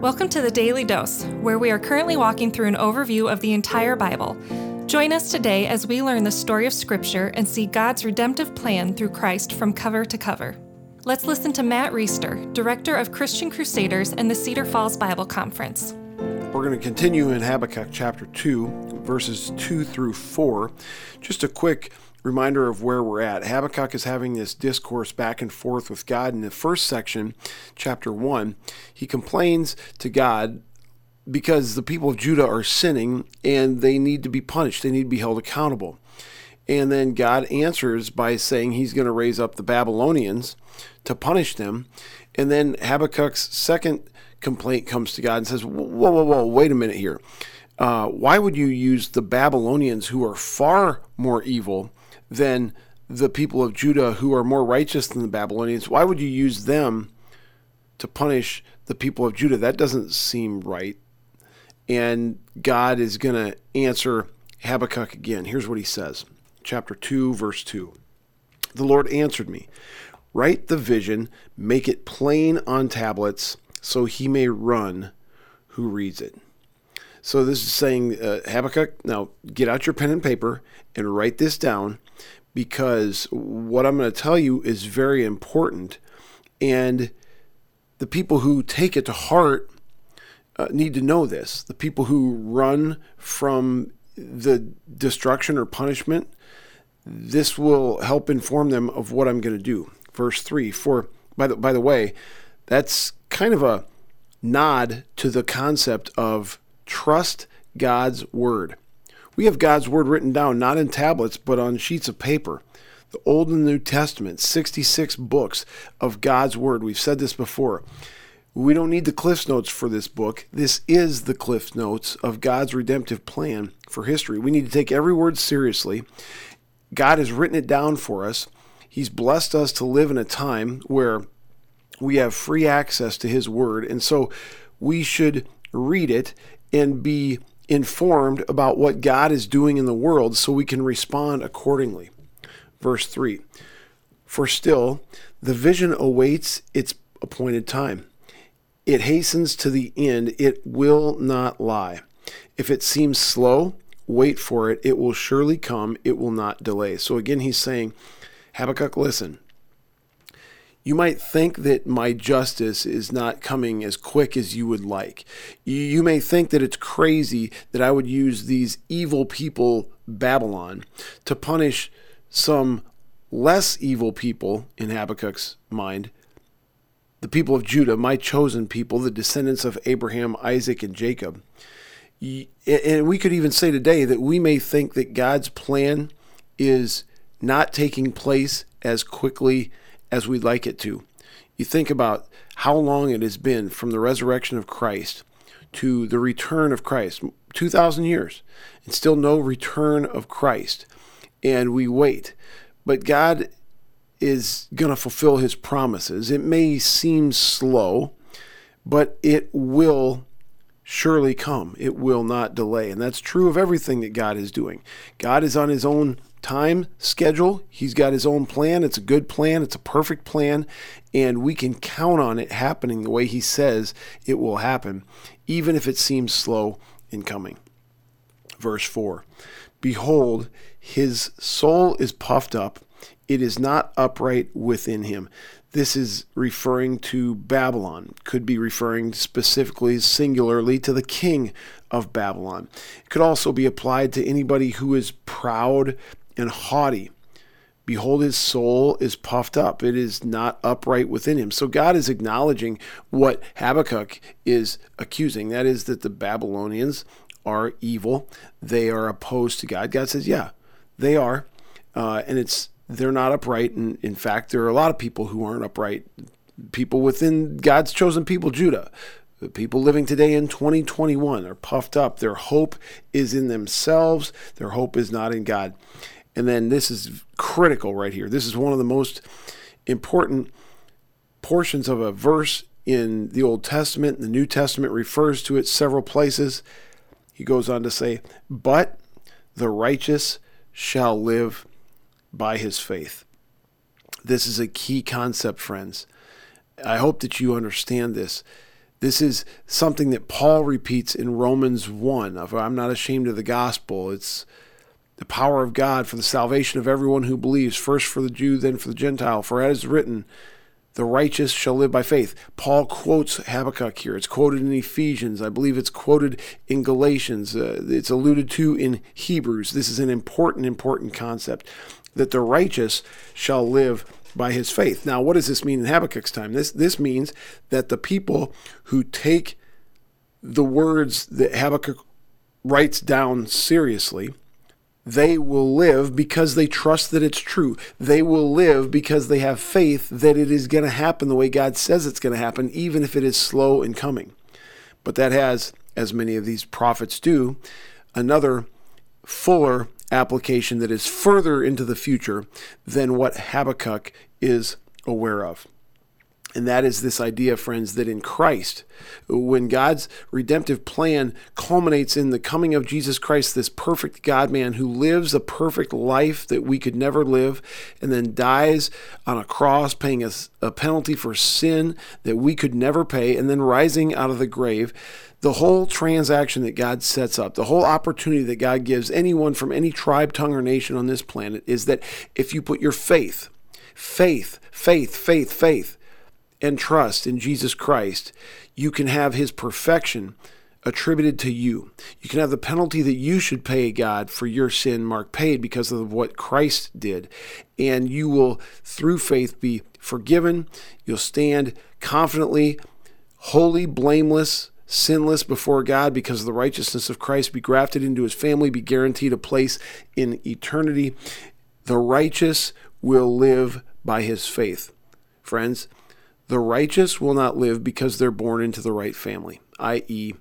Welcome to the Daily Dose, where we are currently walking through an overview of the entire Bible. Join us today as we learn the story of Scripture and see God's redemptive plan through Christ from cover to cover. Let's listen to Matt Reisetter, Director of Christian Crusaders and the Cedar Falls Bible Conference. We're going to continue in Habakkuk chapter 2, verses 2 through 4. Just a quick reminder of where we're at. Habakkuk is having this discourse back and forth with God. In the first section, chapter 1, he complains to God because the people of Judah are sinning and they need to be punished, they need to be held accountable. And then God answers by saying he's going to raise up the Babylonians to punish them. And then Habakkuk's second complaint comes to God and says, Whoa, whoa, whoa, wait a minute here. Uh, why would you use the Babylonians, who are far more evil than the people of Judah who are more righteous than the Babylonians. Why would you use them to punish the people of Judah? That doesn't seem right. And God is going to answer Habakkuk again. Here's what he says chapter 2, verse 2. The Lord answered me Write the vision, make it plain on tablets, so he may run who reads it. So this is saying, uh, Habakkuk, now get out your pen and paper and write this down because what I'm going to tell you is very important. And the people who take it to heart uh, need to know this. The people who run from the destruction or punishment, this will help inform them of what I'm going to do. Verse 3 For, by the, by the way, that's kind of a nod to the concept of trust God's word. We have God's word written down not in tablets, but on sheets of paper. The Old and New Testament, 66 books of God's word. We've said this before. We don't need the Cliff Notes for this book. This is the Cliff Notes of God's redemptive plan for history. We need to take every word seriously. God has written it down for us. He's blessed us to live in a time where we have free access to His Word. And so we should read it and be informed about what God is doing in the world so we can respond accordingly. Verse 3 For still, the vision awaits its appointed time. It hastens to the end, it will not lie. If it seems slow, wait for it. It will surely come, it will not delay. So again, he's saying, Habakkuk, listen. You might think that my justice is not coming as quick as you would like. You, may think that it's crazy that I would use these evil people, Babylon, to punish some less evil people in Habakkuk's mind. The people of Judah, my chosen people, the descendants of Abraham, Isaac, and Jacob. And we could even say today that we may think that God's plan is not taking place as quickly as we'd like it to. You think about how long it has been from the resurrection of Christ to the return of Christ 2,000 years, and still no return of Christ. And we wait. But God is going to fulfill his promises. It may seem slow, but it will surely come. It will not delay. And that's true of everything that God is doing. God is on his own time schedule. He's got his own plan. It's a good plan, it's a perfect plan, and we can count on it happening the way he says it will happen, even if it seems slow in coming. Verse 4 Behold, his soul is puffed up, it is not upright within him. This is referring to Babylon, could be referring specifically, singularly, to the king of Babylon. It could also be applied to anybody who is proud and haughty. Behold, his soul is puffed up. It is not upright within him. So God is acknowledging what Habakkuk is accusing. That is, that the Babylonians are evil. They are opposed to God. God says, yeah, they are. Uh, and it's they're not upright. And in fact, there are a lot of people who aren't upright. People within God's chosen people, Judah. The people living today in 2021 are puffed up. Their hope is in themselves. Their hope is not in God. And then this is critical right here. This is one of the most important portions of a verse in the Old Testament. The New Testament refers to it several places. He goes on to say, But the righteous shall live by his faith. This is a key concept, friends. I hope that you understand this. This is something that Paul repeats in Romans 1 of I'm not ashamed of the gospel. It's the power of God for the salvation of everyone who believes, first for the Jew, then for the Gentile. For as written, the righteous shall live by faith. Paul quotes Habakkuk here. It's quoted in Ephesians. I believe it's quoted in Galatians. Uh, it's alluded to in Hebrews. This is an important, important concept that the righteous shall live by his faith. Now, what does this mean in Habakkuk's time? This this means that the people who take the words that Habakkuk writes down seriously, they will live because they trust that it's true. They will live because they have faith that it is going to happen the way God says it's going to happen, even if it is slow in coming. But that has, as many of these prophets do, another fuller application that is further into the future than what Habakkuk is aware of. And that is this idea, friends, that in Christ, when God's redemptive plan culminates in the coming of Jesus Christ, this perfect God man who lives a perfect life that we could never live, and then dies on a cross, paying a, a penalty for sin that we could never pay, and then rising out of the grave, the whole transaction that God sets up, the whole opportunity that God gives anyone from any tribe, tongue, or nation on this planet is that if you put your faith, faith, faith, faith, faith, and trust in Jesus Christ, you can have his perfection attributed to you. You can have the penalty that you should pay God for your sin, Mark, paid because of what Christ did. And you will, through faith, be forgiven. You'll stand confidently, holy, blameless, sinless before God because of the righteousness of Christ, be grafted into his family, be guaranteed a place in eternity. The righteous will live by his faith. Friends, the righteous will not live because they're born into the right family, i.e.,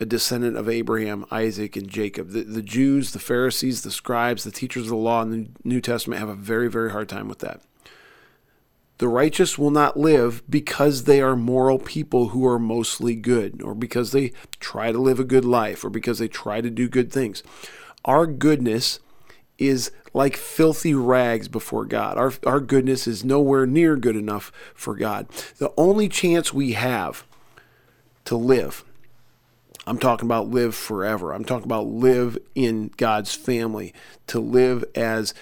a descendant of Abraham, Isaac, and Jacob. The, the Jews, the Pharisees, the scribes, the teachers of the law in the New Testament have a very, very hard time with that. The righteous will not live because they are moral people who are mostly good, or because they try to live a good life, or because they try to do good things. Our goodness is like filthy rags before God. Our, our goodness is nowhere near good enough for God. The only chance we have to live, I'm talking about live forever, I'm talking about live in God's family, to live as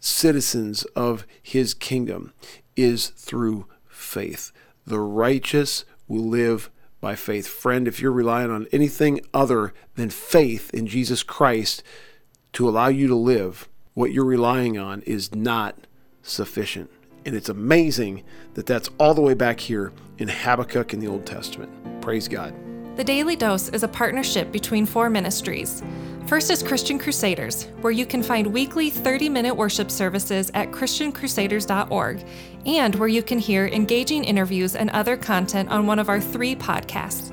citizens of his kingdom, is through faith. The righteous will live by faith. Friend, if you're relying on anything other than faith in Jesus Christ to allow you to live, what you're relying on is not sufficient. And it's amazing that that's all the way back here in Habakkuk in the Old Testament. Praise God. The Daily Dose is a partnership between four ministries. First is Christian Crusaders, where you can find weekly 30 minute worship services at ChristianCrusaders.org and where you can hear engaging interviews and other content on one of our three podcasts.